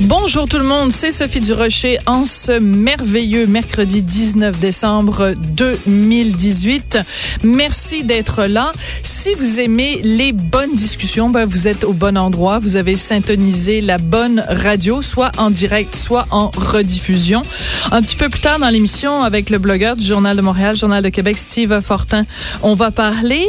Bonjour tout le monde, c'est Sophie Durocher en ce merveilleux mercredi 19 décembre 2018. Merci d'être là. Si vous aimez les bonnes discussions, ben vous êtes au bon endroit. Vous avez syntonisé la bonne radio, soit en direct, soit en rediffusion. Un petit peu plus tard dans l'émission, avec le blogueur du Journal de Montréal, Journal de Québec, Steve Fortin, on va parler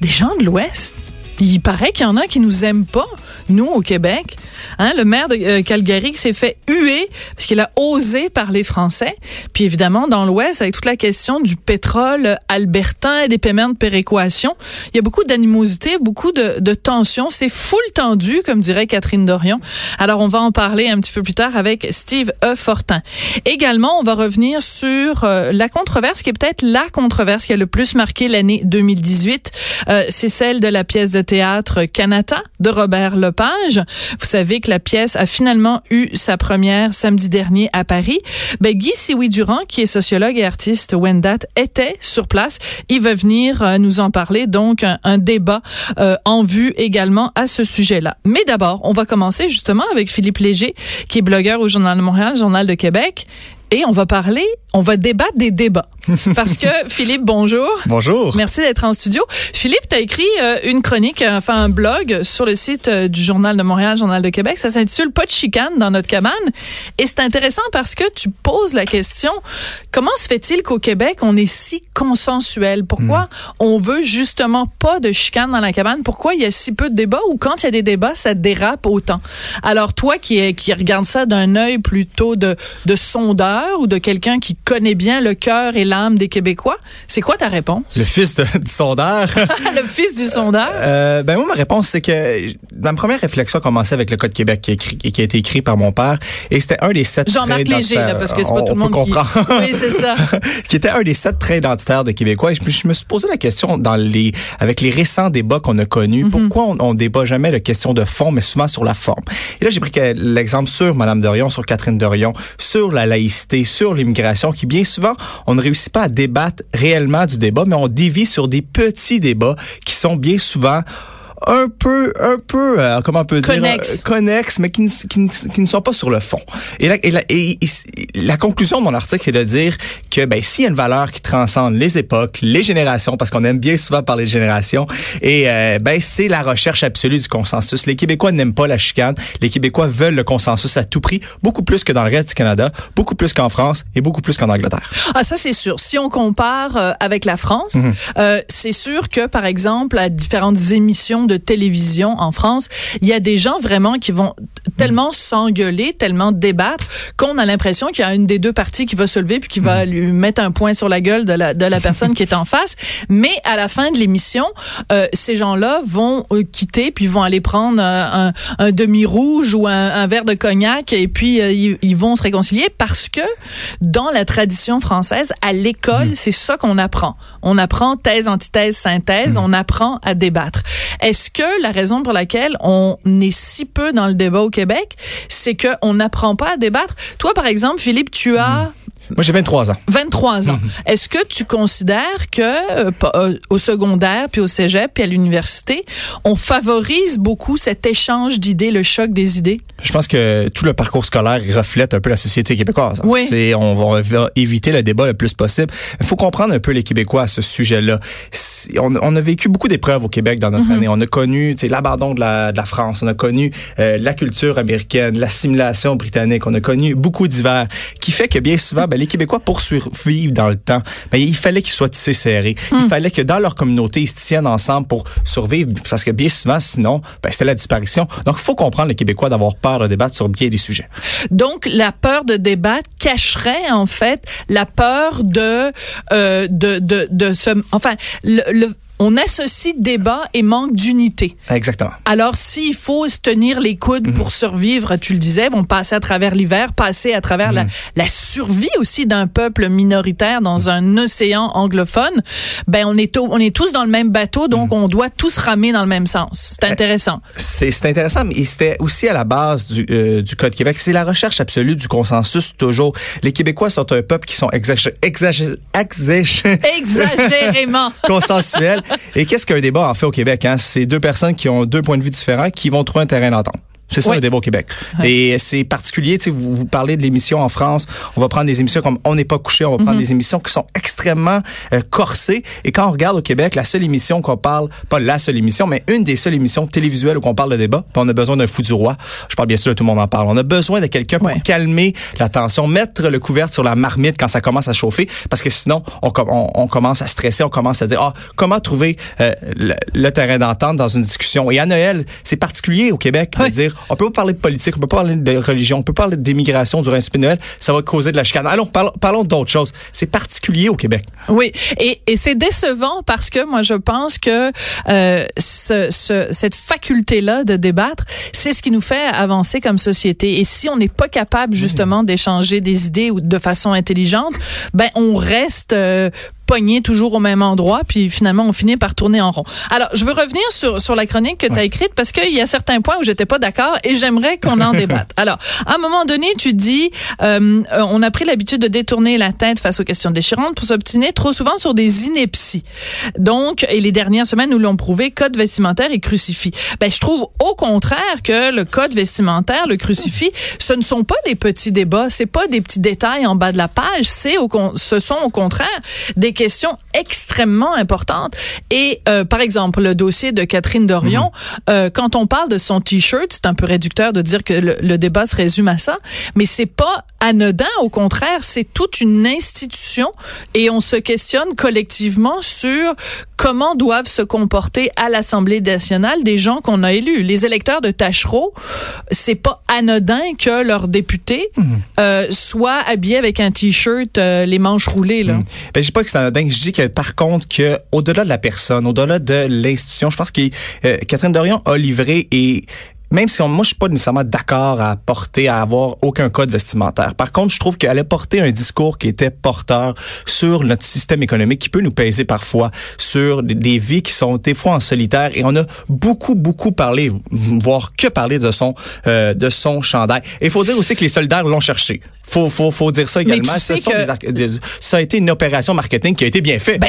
des gens de l'Ouest. Il paraît qu'il y en a qui nous aiment pas, nous, au Québec. Hein, le maire de euh, Calgary s'est fait huer parce qu'il a osé parler français. Puis évidemment, dans l'Ouest, avec toute la question du pétrole albertain et des paiements de péréquation, il y a beaucoup d'animosité, beaucoup de, de tensions. C'est full tendu, comme dirait Catherine Dorion. Alors, on va en parler un petit peu plus tard avec Steve E. Fortin. Également, on va revenir sur euh, la controverse qui est peut-être la controverse qui a le plus marqué l'année 2018. Euh, C'est celle de la pièce de théâtre Canada de Robert Lepage. Vous savez que la pièce a finalement eu sa première samedi dernier à Paris. Ben, Guy Siwi-Durand, qui est sociologue et artiste Wendat, était sur place. Il va venir euh, nous en parler. Donc, un, un débat euh, en vue également à ce sujet-là. Mais d'abord, on va commencer justement avec Philippe Léger, qui est blogueur au Journal de Montréal, Journal de Québec. Et on va parler, on va débattre des débats. Parce que, Philippe, bonjour. Bonjour. Merci d'être en studio. Philippe, tu as écrit euh, une chronique, euh, enfin un blog sur le site euh, du Journal de Montréal, Journal de Québec. Ça s'intitule Pas de chicane dans notre cabane. Et c'est intéressant parce que tu poses la question, comment se fait-il qu'au Québec, on est si consensuel? Pourquoi Hmm. on veut justement pas de chicane dans la cabane? Pourquoi il y a si peu de débats ou quand il y a des débats, ça dérape autant? Alors toi qui, qui regarde ça d'un œil plutôt de, de ou de quelqu'un qui connaît bien le cœur et l'âme des Québécois, c'est quoi ta réponse? Le fils de, du sondeur. le fils du sondeur? Euh, ben moi ma réponse c'est que ma première réflexion a commencé avec le code Québec qui, est écrit- qui a été écrit par mon père et c'était un des sept Jean-Marc traits Léger, là, parce que c'est pas On- tout le on monde qui-. Oui, c'est ça. qui était un des sept traits identitaires des Québécois. Et je, me- je me suis posé la question dans les avec les récents débats qu'on a connus, Mhm. pourquoi on, on débat jamais de questions de fond, mais souvent sur la forme? Et là j'ai pris l'exemple sur Madame Dorion, sur Catherine Dorion, sur la laïcité, sur l'immigration, qui bien souvent on ne réussit pas à débattre réellement du débat, mais on dévie sur des petits débats qui sont bien souvent un peu, un peu, euh, comment on peut dire, Connexes. euh, connexes, mais qui ne, qui, ne, qui ne sont pas sur le fond. Et la, et la, et- et la conclusion de mon article est de dire que ben, s'il y a une valeur qui transcende les époques, les générations, parce qu'on aime bien souvent parler de générations, et euh, ben c'est la recherche absolue du consensus. Les Québécois n'aiment pas la chicane. Les Québécois veulent le consensus à tout prix, beaucoup plus que dans le reste du Canada, beaucoup plus qu'en France et beaucoup plus qu'en Angleterre. Ah, ça, c'est sûr. Si on compare euh, avec la France, euh, c'est sûr que, par exemple, à différentes émissions de télévision en France, il y a des gens vraiment qui vont tellement s'engueuler, tellement débattre, qu'on a l'impression qu'il y a une des deux parties qui va se lever puis qui va Mhm. lui mettre un point sur la gueule de la, de la personne qui est en face. Mais à la fin de l'émission, euh, ces gens-là vont euh, quitter puis vont aller prendre euh, un, un demi-rouge ou un, un verre de cognac et puis euh, ils, ils vont se réconcilier parce que dans la tradition française, à l'école, c'est ça qu'on apprend. On apprend thèse, antithèse, synthèse, on apprend à débattre. Est-ce que la raison pour laquelle on est si peu dans le débat au Québec, c'est que on n'apprend pas à débattre? Toi, par exemple, Philippe, tu as Moi, j'ai 23 ans. 23 ans. Est-ce que tu considères que euh, euh, au secondaire puis au cégep puis à l'université, on favorise beaucoup cet échange d'idées, le choc des idées? Je pense que tout le parcours scolaire reflète un peu la société québécoise. Oui. C'est, on va, éviter le débat le plus possible. Il faut comprendre un peu les Québécois à ce sujet-là. On, on a vécu beaucoup d'épreuves au Québec dans notre année. On a connu l'abandon de la, de la France. On a connu euh, la culture américaine, l'assimilation britannique. On a connu beaucoup d'hivers qui fait que bien souvent, ben, les Québécois, pour survivre dans le temps, ben, il fallait qu'ils soient tissés serrés. Il fallait que dans leur communauté, ils se tiennent ensemble pour survivre parce que bien souvent, sinon, ben, c'était la disparition. Donc, il faut comprendre les Québécois d'avoir peur de débattre sur bien des sujets. Donc, la peur de débattre cacherait en fait la peur de euh, de de, de se, enfin le, le on associe débat et manque d'unité. Exactement. Alors, s'il faut se tenir les coudes pour survivre, tu le disais, bon, passer à travers l'hiver, passer à travers la, la survie aussi d'un peuple minoritaire dans un océan anglophone, ben on est, on est tous dans le même bateau, donc on doit tous ramer dans le même sens. C'est intéressant. C'est c'est intéressant, mais c'était aussi à la base du, euh, du Code Québec. C'est la recherche absolue du consensus toujours. Les Québécois sont un peuple qui sont exagé- exagé- exagé- Exagérément. consensuels. Et qu'est-ce qu'un débat en fait au Québec? Hein? C'est deux personnes qui ont deux points de vue différents qui vont trouver un terrain d'entente. C'est ça Oui. un débat au Québec. Et c'est particulier, tu sais, vous, vous parlez de l'émission en France, on va prendre des émissions comme On n'est pas couché, on va prendre des émissions qui sont extrêmement euh, corsées. Et quand on regarde au Québec, la seule émission qu'on parle, pas la seule émission, mais une des seules émissions télévisuelles où on parle de débat, on a besoin d'un fou du roi. Je parle bien sûr, tout le monde en parle. On a besoin de quelqu'un pour calmer la tension, mettre le couvert sur la marmite quand ça commence à chauffer, parce que sinon, on, on, on commence à stresser, on commence à dire, ah, comment trouver euh, le, le terrain d'entente dans une discussion? Et à Noël, c'est particulier au Québec de dire, on peut pas parler de politique, on peut pas parler de religion, on peut parler d'immigration durant de Noël, ça va causer de la chicane. Allons, parlons, parlons d'autres choses. C'est particulier au Québec. Oui, et, et c'est décevant parce que moi je pense que euh, ce, ce- cette faculté-là de débattre, c'est ce qui nous fait avancer comme société. Et si on n'est pas capable justement d'échanger des idées ou de façon intelligente, ben on reste euh, pogné toujours au même endroit, puis finalement on finit par tourner en rond. Alors je veux revenir sur sur la chronique que tu as écrite parce qu'il y a certains points où j'étais pas d'accord et j'aimerais qu'on en débatte. Alors à un moment donné, tu dis, euh, on a pris l'habitude de détourner la tête face aux questions déchirantes pour s'obstiner trop souvent sur des inepties. Donc, et les dernières semaines nous l'ont prouvé, code vestimentaire et crucifix. Ben, je trouve au contraire que le code vestimentaire, le crucifix, ce ne sont pas des petits débats, c'est pas des petits détails en bas de la page, c'est au con- ce sont au contraire des questions extrêmement importantes. Et euh, par exemple, le dossier de Catherine Dorion, euh, quand on parle de son t-shirt, c'est un peu réducteur de dire que le, le débat se résume à ça, mais c'est pas anodin. Au contraire, c'est toute une institution et on se questionne collectivement sur comment doivent se comporter à l'Assemblée nationale des gens qu'on a élus. Les électeurs de Tachereau, c'est pas anodin que leur député euh, soit habillé avec un t-shirt euh, les manches roulées là. Ben, je dis pas que c'est anodin. Je dis que par contre que au-delà de la personne, au-delà de l'institution, je pense que euh, Catherine Dorion a livré et même si on, moi je suis pas nécessairement d'accord à porter à avoir aucun code vestimentaire. Par contre, je trouve qu'elle a porté un discours qui était porteur sur notre système économique qui peut nous peser parfois sur des- vies qui sont des fois en solitaire et on a beaucoup beaucoup parlé voire que parlé de son euh, de son chandail. Et il faut dire aussi que les solidaires l'ont cherché. Faut faut faut dire ça Mais également. tu Ce sais sont que- des arc- des- ça a été une opération marketing qui a été bien faite. Ben,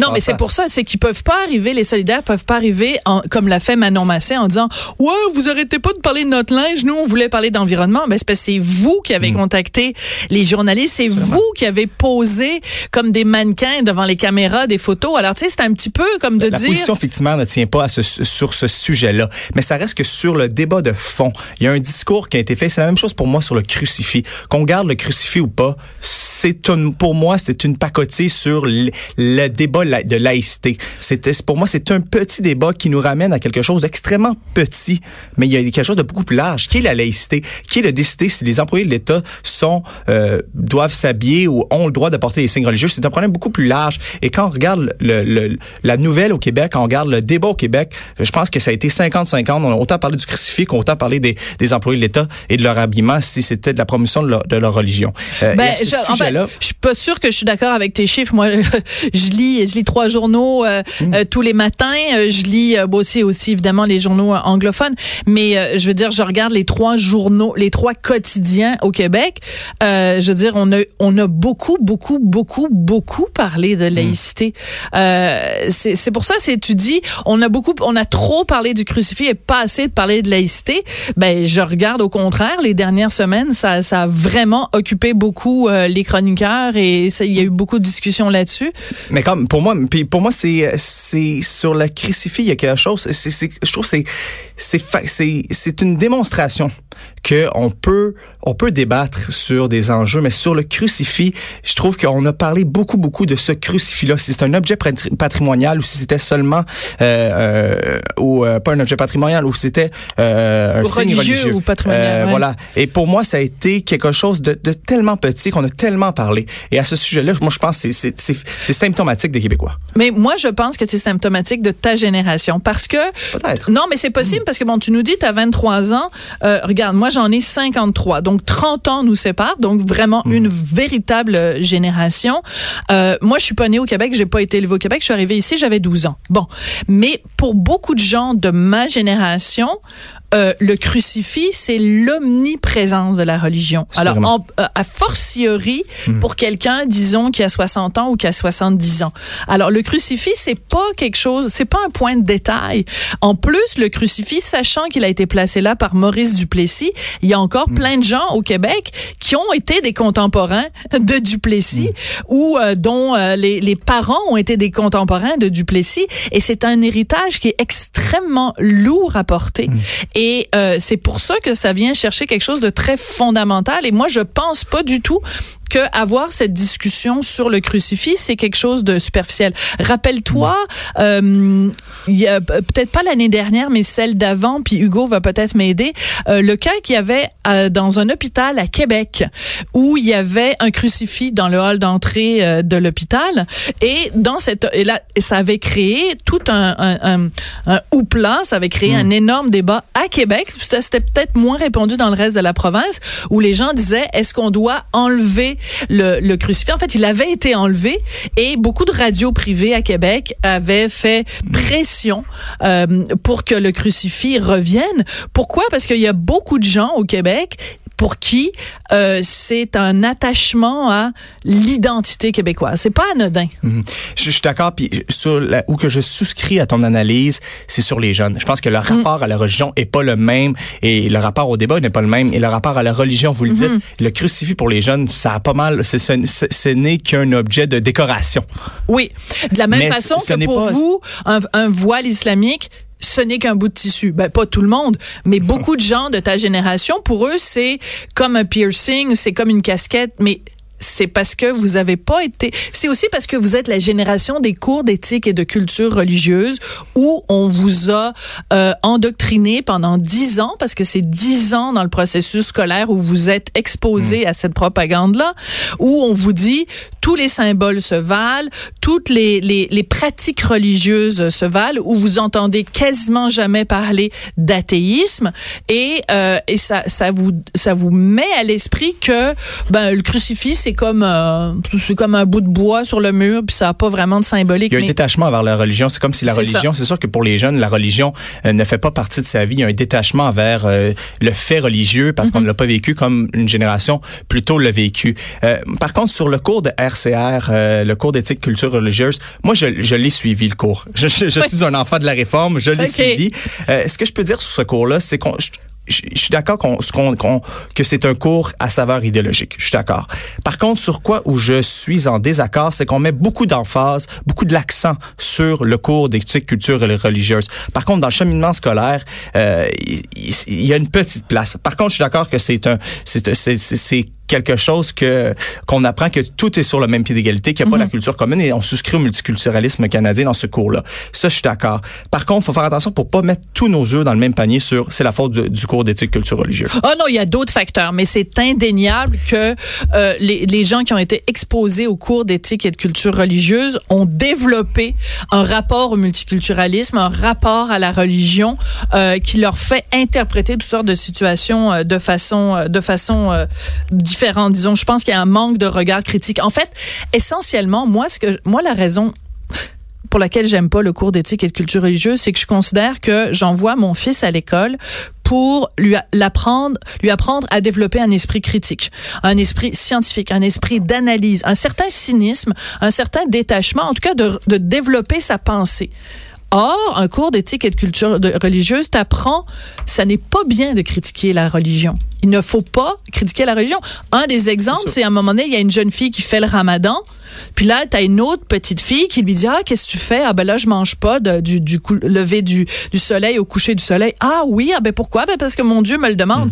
non, mais c'est pour ça, c'est qu'ils peuvent pas arriver, les solidaires peuvent pas arriver en, comme l'a fait Manon Massé en disant ouais, vous arrêtez pas de parler de notre linge, nous on voulait parler d'environnement. Ben c'est parce que c'est vous qui avez contacté les journalistes, c'est vous qui avez posé comme des mannequins devant les caméras des photos. Alors tu sais, c'est un petit peu comme de La dire position fictimaire ne tient pas à ce- sur ce sujet-là. Mais ça reste que sur le débat de fond, il y a un discours qui a été fait. C'est la même chose pour moi sur le crucifix. Qu'on garde le crucifix ou pas, c'est une, pour moi, c'est une pacotille sur le, le débat la- de laïcité. C'était, pour moi, c'est un petit débat qui nous ramène à quelque chose d'extrêmement petit, mais il y a quelque chose de beaucoup plus large, qui est la laïcité, qui est de décider si les employés de l'État sont, euh, doivent s'habiller ou ont le droit de porter des signes religieux? C'est un problème beaucoup plus large. Et quand on regarde le, le- la nouvelle au Québec, quand on regarde le débat au Québec, je pense que ça a été 50-50. On a autant parlé du crucifix qu'autant parlé des, des employés de l'État et de leur habillement si c'était de la promotion de leur, de leur religion. Euh, Ben, je, en fait, je suis pas sûre que je suis d'accord avec tes chiffres. Moi, je lis, je lis trois journaux euh, Mm. euh, tous les matins. Euh, Je lis euh, aussi, aussi évidemment les journaux anglophones. Mais euh, je veux dire, je regarde les trois journaux, les trois quotidiens au Québec. Euh, je veux dire, on a, on a beaucoup, beaucoup, beaucoup, beaucoup parlé de laïcité. Euh, c'est c'est pour ça, c'est tu dis, on a beaucoup, on a trop parlé du crucifix et pas assez de parler de laïcité. Ben, je regarde au contraire, les dernières semaines, ça, ça a vraiment occupé beaucoup euh, les chroniqueurs et il y a eu beaucoup de discussions là-dessus. Mais comme pour moi, puis pour moi c'est c'est sur le crucifix il y a quelque chose. C'est je trouve c'est c'est c'est une démonstration que on peut on peut débattre sur des enjeux, mais sur le crucifix, je trouve qu'on a parlé beaucoup beaucoup de ce crucifix-là. Si c'est un objet patrimonial ou si c'était seulement euh, euh, ou euh, pas un objet patrimonial ou c'était euh, un signe religieux ou patrimonial. Euh, Voilà. Et pour moi, ça a été quelque chose de, de tellement petit qu'on a tellement parlé. Et à ce sujet-là, moi, je pense que c'est symptomatique des Québécois. Mais moi, je pense que c'est symptomatique de ta génération parce que peut-être. Non, mais c'est possible parce que bon, tu nous dis tu as 23 ans. Euh, regarde, moi j'en ai 53. Donc 30 ans nous séparent, donc vraiment Mm. une véritable euh, génération. Euh, moi, je suis pas née au Québec, j'ai pas été élevée au Québec, je suis arrivée ici, j'avais 12 ans. Bon, mais pour beaucoup de gens de ma génération, euh, le crucifix, c'est l'omniprésence de la religion. Alors, en, euh, a fortiori, pour quelqu'un, disons, qui a 60 ans ou qui a 70 ans. Alors, le crucifix, c'est pas quelque chose, c'est pas un point de détail. En plus, le crucifix, sachant qu'il a été placé là par Maurice Duplessis, il y a encore plein de gens au Québec qui ont été des contemporains de Duplessis ou euh, dont euh, les, les parents ont été des contemporains de Duplessis. Et c'est un héritage qui est extrêmement lourd à porter. Et euh, c'est pour ça que ça vient chercher quelque chose de très fondamental. Et moi, je pense pas du tout que avoir cette discussion sur le crucifix, c'est quelque chose de superficiel. Rappelle-toi, euh, il y a peut-être pas l'année dernière, mais celle d'avant, puis Hugo va peut-être m'aider, euh, le cas qu'il y avait euh, dans un hôpital à Québec où il y avait un crucifix dans le hall d'entrée euh, de l'hôpital et dans cette et là ça avait créé tout un un, un, un houpla, ça avait créé un énorme débat à Québec. C'était c'était peut-être moins répandu dans le reste de la province où les gens disaient est-ce qu'on doit enlever le, crucifix En fait, il avait été enlevé et beaucoup de radios privées à Québec avaient fait pression euh, pour que le crucifix revienne. Pourquoi? Parce qu'il y a beaucoup de gens au Québec pour qui euh, c'est un attachement à l'identité québécoise. C'est pas anodin. Mhm. Je, je suis d'accord. Puis sur la, où que je souscris à ton analyse, c'est sur les jeunes. Je pense que le rapport à la religion est pas le même et le rapport au débat n'est pas le même et le rapport à la religion, vous le dites, le crucifix pour les jeunes, ça a pas mal. c'est- Ce, ce, ce n'est qu'un objet de décoration. Oui, de la même Mais façon que pour pas- vous, un, un voile islamique, ce n'est qu'un bout de tissu. Ben, pas tout le monde, mais beaucoup de gens de ta génération, pour eux, c'est comme un piercing, c'est comme une casquette, mais c'est parce que vous avez pas été. C'est aussi parce que vous êtes la génération des cours d'éthique et de culture religieuse où on vous a euh, endoctriné pendant dix ans, parce que c'est dix ans dans le processus scolaire où vous êtes exposé à cette propagande-là, où on vous dit tous les symboles se valent, toutes les, les, les pratiques religieuses se valent, où vous entendez quasiment jamais parler d'athéisme, et, euh, et ça, ça vous ça vous met à l'esprit que ben le crucifix c'est comme euh, c'est comme un bout de bois sur le mur, puis ça a pas vraiment de symbolique. Il y a un mais- détachement vers la religion. C'est comme si la C'est religion, c'est sûr que pour les jeunes, la religion euh, ne fait pas partie de sa vie. Il y a un détachement vers euh, le fait religieux parce qu'on ne l'a pas vécu comme une génération plutôt l'a vécu. Euh, par contre, sur le cours de RCR, euh, le cours d'éthique culture religieuse, moi, je, je l'ai suivi le cours. Je, je- je suis un enfant de la réforme, je l'ai Ok. suivi. Euh, ce que je peux dire sur ce cours-là, c'est qu'on je, suis d'accord que c'est un cours à saveur idéologique. Je suis d'accord. Par contre, sur quoi où je suis en désaccord, c'est qu'on met beaucoup d'emphase, beaucoup de l'accent sur le cours d'éthique culture religieuse. Par contre, dans le cheminement scolaire, euh, il, y a une petite place. Par contre, je suis d'accord que c'est un, c'est- c'est quelque chose que qu'on apprend que tout est sur le même pied d'égalité, qu'il n'y a pas la culture commune et on souscrit au multiculturalisme canadien dans ce cours-là. Ça, je suis d'accord. Par contre, il faut faire attention pour pas mettre tous nos œufs dans le même panier sur c'est la faute du, du cours d'éthique culture religieuse. Oh non, il y a d'autres facteurs, mais c'est indéniable que euh, les, les gens qui ont été exposés au cours d'éthique et de culture religieuse ont développé un rapport au multiculturalisme, un rapport à la religion euh, qui leur fait interpréter toutes sortes de situations euh, de façon de façon euh, Disons, je pense qu'il y a un manque de regard critique. En fait, essentiellement, moi, ce que moi la raison pour laquelle j'aime pas le cours d'éthique et de culture religieuse, c'est que je considère que j'envoie mon fils à l'école pour lui a- l'apprendre, lui apprendre à développer un esprit critique, un esprit scientifique, un esprit d'analyse, un certain cynisme, un certain détachement, en tout cas de développer sa pensée. Or, un cours d'éthique et de culture de- religieuse t'apprend, ça n'est pas bien de critiquer la religion. Il ne faut pas critiquer la religion. Un des exemples, c'est à un moment donné, il y a une jeune fille qui fait le ramadan. Puis là, t'as une autre petite fille qui lui dit ah qu'est-ce que tu fais? Ah ben là je mange pas de, du, du cou- lever du, du soleil au coucher du soleil. Ah oui, ah ben pourquoi? Ben parce que mon Dieu me le demande.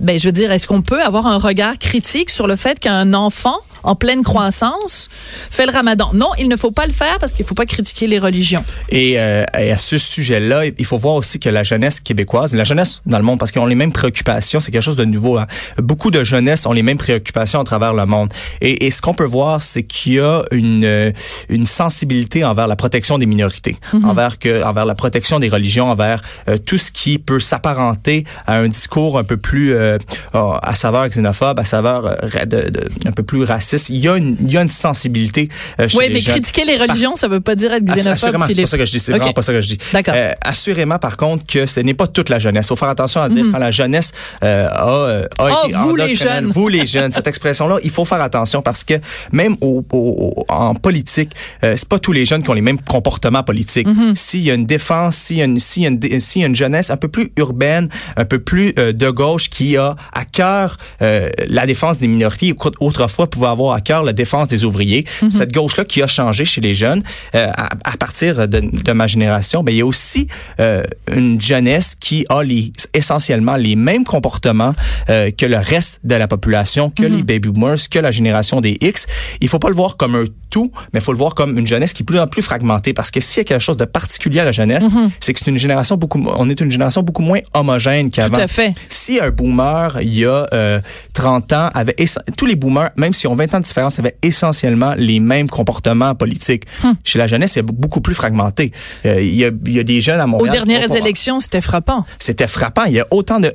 Ben je veux dire, est-ce qu'on peut avoir un regard critique sur le fait qu'un enfant en pleine croissance fait le Ramadan? Non, il ne faut pas le faire parce qu'il faut pas critiquer les religions. Et, euh, et à ce sujet-là, il faut voir aussi que la jeunesse québécoise, la jeunesse dans le monde, parce qu'ils ont les mêmes préoccupations, c'est quelque chose de nouveau. hein. Beaucoup de jeunesse ont les mêmes préoccupations à travers le monde. Et, et ce qu'on peut voir, c'est qu'il y a une, euh, une sensibilité envers la protection des minorités, envers que, envers la protection des religions, envers euh, tout ce qui peut s'apparenter à un discours un peu plus euh, à saveur xénophobe, à saveur euh, de, de- un peu plus raciste. Il y a une, il y a une sensibilité chez Oui, les mais jeunes. critiquer les religions, ça veut pas dire être xénophobe. Assurément, c'est pas ça que je dis. C'est Ok. vraiment pas ça que je dis. D'accord. Assurément, par contre, que ce n'est pas toute la jeunesse. Il faut faire attention à dire quand la jeunesse a, a Oh, été vous, les jeunes. Vous les jeunes. Cette expression-là, il faut faire attention parce que même au, au- au- en politique, euh, c'est pas tous les jeunes qui ont les mêmes comportements politiques. S'il y a une défense, s'il y a une, s'il y a une, s'il y a une jeunesse un peu plus urbaine, un peu plus euh, de gauche qui a à cœur euh, la défense des minorités, autrefois pouvait avoir à cœur la défense des ouvriers. Cette gauche-là qui a changé chez les jeunes euh, à, à partir de, de ma génération, ben il y a aussi euh, une jeunesse qui a les, essentiellement les mêmes comportements euh, que le reste de la population, que les baby boomers, que la génération des X. Il faut pas le voir comme un tout, mais il faut le voir comme une jeunesse qui est plus en plus fragmentée parce que s'il y a quelque chose de particulier à la jeunesse, c'est que c'est une génération beaucoup on est une génération beaucoup moins homogène qu'avant. Tout à fait. Si un boomer, il y a euh, 30 ans, avait tous les boomers, même s'ils ont 20 ans de différence, avaient essentiellement les mêmes comportements politiques. Hum. Chez la jeunesse, c'est beaucoup plus fragmenté. Euh, il, y a, il y a des jeunes à Aux Montréal. qui dernières élections, c'était frappant. C'était frappant. Il y a autant de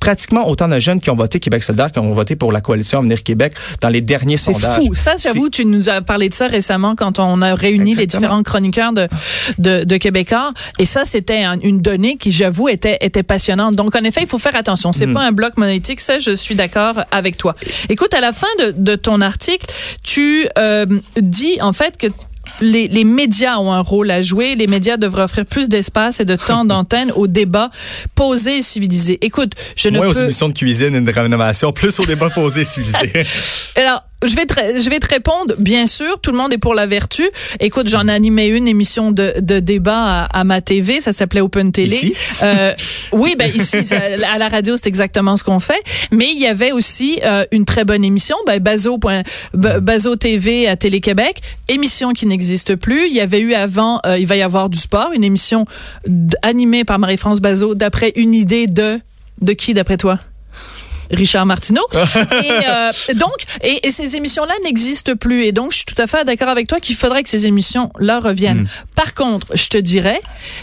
pratiquement autant de jeunes qui ont voté Québec solidaire qui ont voté pour la coalition Avenir Québec dans les derniers C'est sondages. fou. Ça, j'avoue, tu nous as parlé de ça récemment quand on a réuni les différents chroniqueurs de, de, de Québécois. Et ça, c'était un- une donnée qui, j'avoue, était, était passionnante. Donc, en effet, il faut faire attention. C'est Hmm. pas un bloc monolithique. Ça, je suis d'accord avec toi. Écoute, à la fin de, de ton article, tu euh, dis, en fait, que les, les médias ont un rôle à jouer. Les médias devraient offrir plus d'espace et de temps d'antenne aux débats posés et civilisés. Écoute, je ne aux peux... émissions de cuisine et de rénovation, plus aux débats posés et civilisés. Alors, je vais, te, je vais te répondre, bien sûr, tout le monde est pour la vertu. Écoute, j'en ai animé une émission de, de débat à, à ma TV, ça s'appelait Open Télé. Ici? Euh, oui, ben ici, à la radio, c'est exactement ce qu'on fait. Mais il y avait aussi euh, une très bonne émission, ben, Bazo, TV à Télé-Québec, émission qui n'existe plus. Il y avait eu avant, euh, il va y avoir du sport, une émission animée par Marie-France Bazo d'après une idée de... De qui, d'après toi? Richard Martineau. et euh, donc, et, et ces émissions-là n'existent plus. Et donc, je suis tout à fait d'accord avec toi qu'il faudrait que ces émissions-là reviennent. Par contre, je te dirais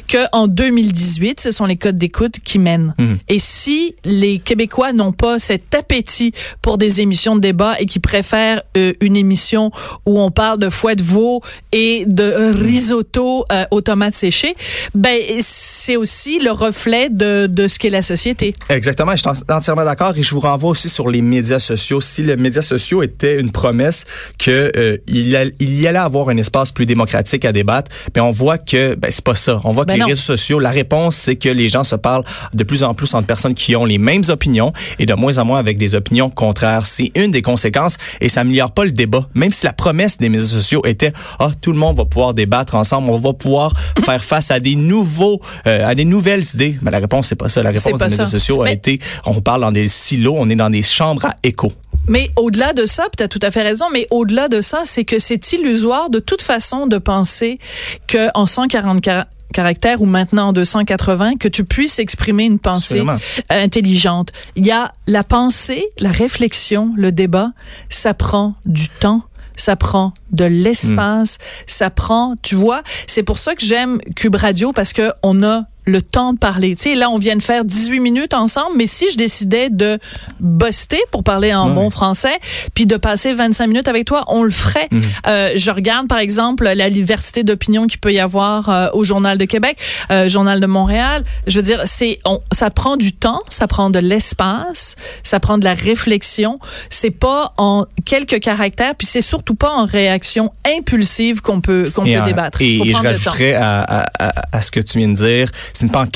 que en 2018, ce sont les codes d'écoute qui mènent. Et si les Québécois n'ont pas cet appétit pour des émissions de débat et qui préfèrent euh, une émission où on parle de foie de veau et de risotto euh, aux tomates séchées, ben c'est aussi le reflet de, de ce qu'est la société. Exactement, je suis en- entièrement d'accord et je vous renvoie aussi sur les médias sociaux. Si les médias sociaux étaient une promesse que euh, il, a- il y allait avoir un espace plus démocratique à débattre, mais on voit que ben c'est pas ça. On voit que Ben les réseaux sociaux, la réponse c'est que les gens se parlent de plus en plus entre personnes qui ont les mêmes opinions et de moins en moins avec des opinions contraires. C'est une des conséquences et ça améliore pas le débat. Même si la promesse des médias sociaux était ah tout le monde va pouvoir débattre ensemble, on va pouvoir faire face à des nouveaux euh, à des nouvelles idées. Mais la réponse c'est pas ça. La réponse des médias sociaux a été on parle dans des on est dans des chambres à écho. Mais au-delà de ça, tu as tout à fait raison, mais au-delà de ça, c'est que c'est illusoire de toute façon de penser que en 140 car- caractères ou maintenant en 280 que tu puisses exprimer une pensée Absolument. intelligente. Il y a la pensée, la réflexion, le débat, ça prend du temps. Ça prend de l'espace, ça prend, tu vois, c'est pour ça que j'aime Cube Radio parce que on a le temps de parler. Tu sais, là, on vient de faire 18 minutes ensemble, mais si je décidais de buster, pour parler en bon français, puis de passer 25 minutes avec toi, on le ferait. Mhm. Euh, je regarde, par exemple, la diversité d'opinion qu'il peut y avoir euh, au Journal de Québec, euh, Journal de Montréal. Je veux dire, c'est, on, ça prend du temps, ça prend de l'espace, ça prend de la réflexion. C'est pas en quelques caractères, puis c'est surtout pas en réaction impulsive qu'on peut qu'on peut débattre. Et, je rajouterais à, à, à, à ce que tu viens de dire ce n'est pas en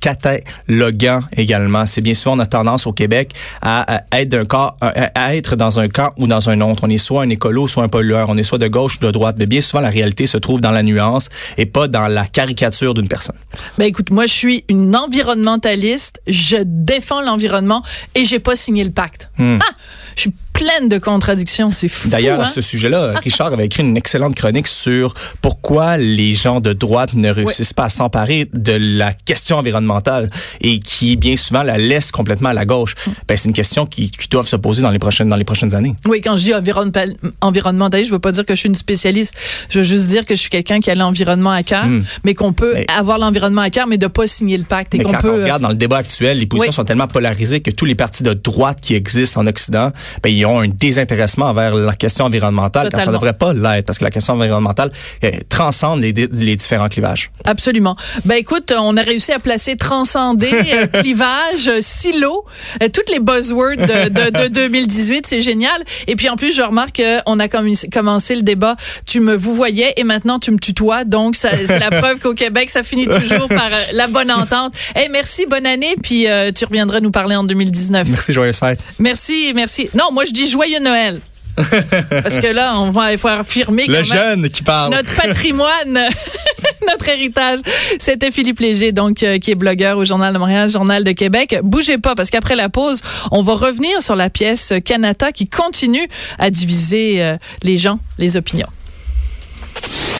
cataloguant également. C'est bien souvent on a tendance au Québec à, être d'un cas, à être dans un camp ou dans un autre. On est soit un écolo, soit un pollueur. On est soit de gauche ou de droite. Mais bien souvent la réalité se trouve dans la nuance et pas dans la caricature d'une personne. Ben écoute, moi je suis une environnementaliste. Je défends l'environnement et j'ai pas signé le pacte. Hmm. Ah, je suis pleine de contradictions. C'est fou. D'ailleurs, à ce sujet-là, Richard avait écrit une excellente chronique sur pourquoi les gens de droite ne réussissent pas à s'emparer de la question environnementale et qui, bien souvent, la laissent complètement à la gauche. Ben, c'est une question qui, qui doivent se poser dans les prochaines, dans les prochaines années. Oui, quand je dis environnementaliste, je veux pas dire que je suis une spécialiste. Je veux juste dire que je suis quelqu'un qui a l'environnement à cœur, hmm. mais qu'on peut avoir l'environnement à cœur, mais de pas signer le pacte. Et mais qu'on quand peut... on regarde dans le débat actuel, les positions sont tellement polarisées que tous les partis de droite qui existent en Occident, ben, ils ont un désintéressement envers la question environnementale quand ça ne devrait pas l'être parce que la question environnementale euh, transcende les, les, différents clivages. Absolument. Ben écoute, on a réussi à placer transcender, euh, clivage, euh, silo, toutes les buzzwords de, de, de 2018, c'est génial. Et puis en plus, je remarque qu'on a commencé le débat, tu me vous voyais et maintenant tu me tutoies, donc c'est la preuve qu'au Québec, ça finit toujours par la bonne entente. Eh merci, bonne année, puis tu reviendras nous parler en 2019. Merci, joyeuse fête. Merci, merci. Non, moi je dis joyeux Noël. Parce que là, on va faut affirmer le jeune qui parle notre patrimoine, notre héritage. C'était Philippe Léger, donc euh, qui est blogueur au Journal de Montréal, Journal de Québec. Bougez pas, parce qu'après la pause, on va revenir sur la pièce Canada qui continue à diviser euh, les gens, les opinions.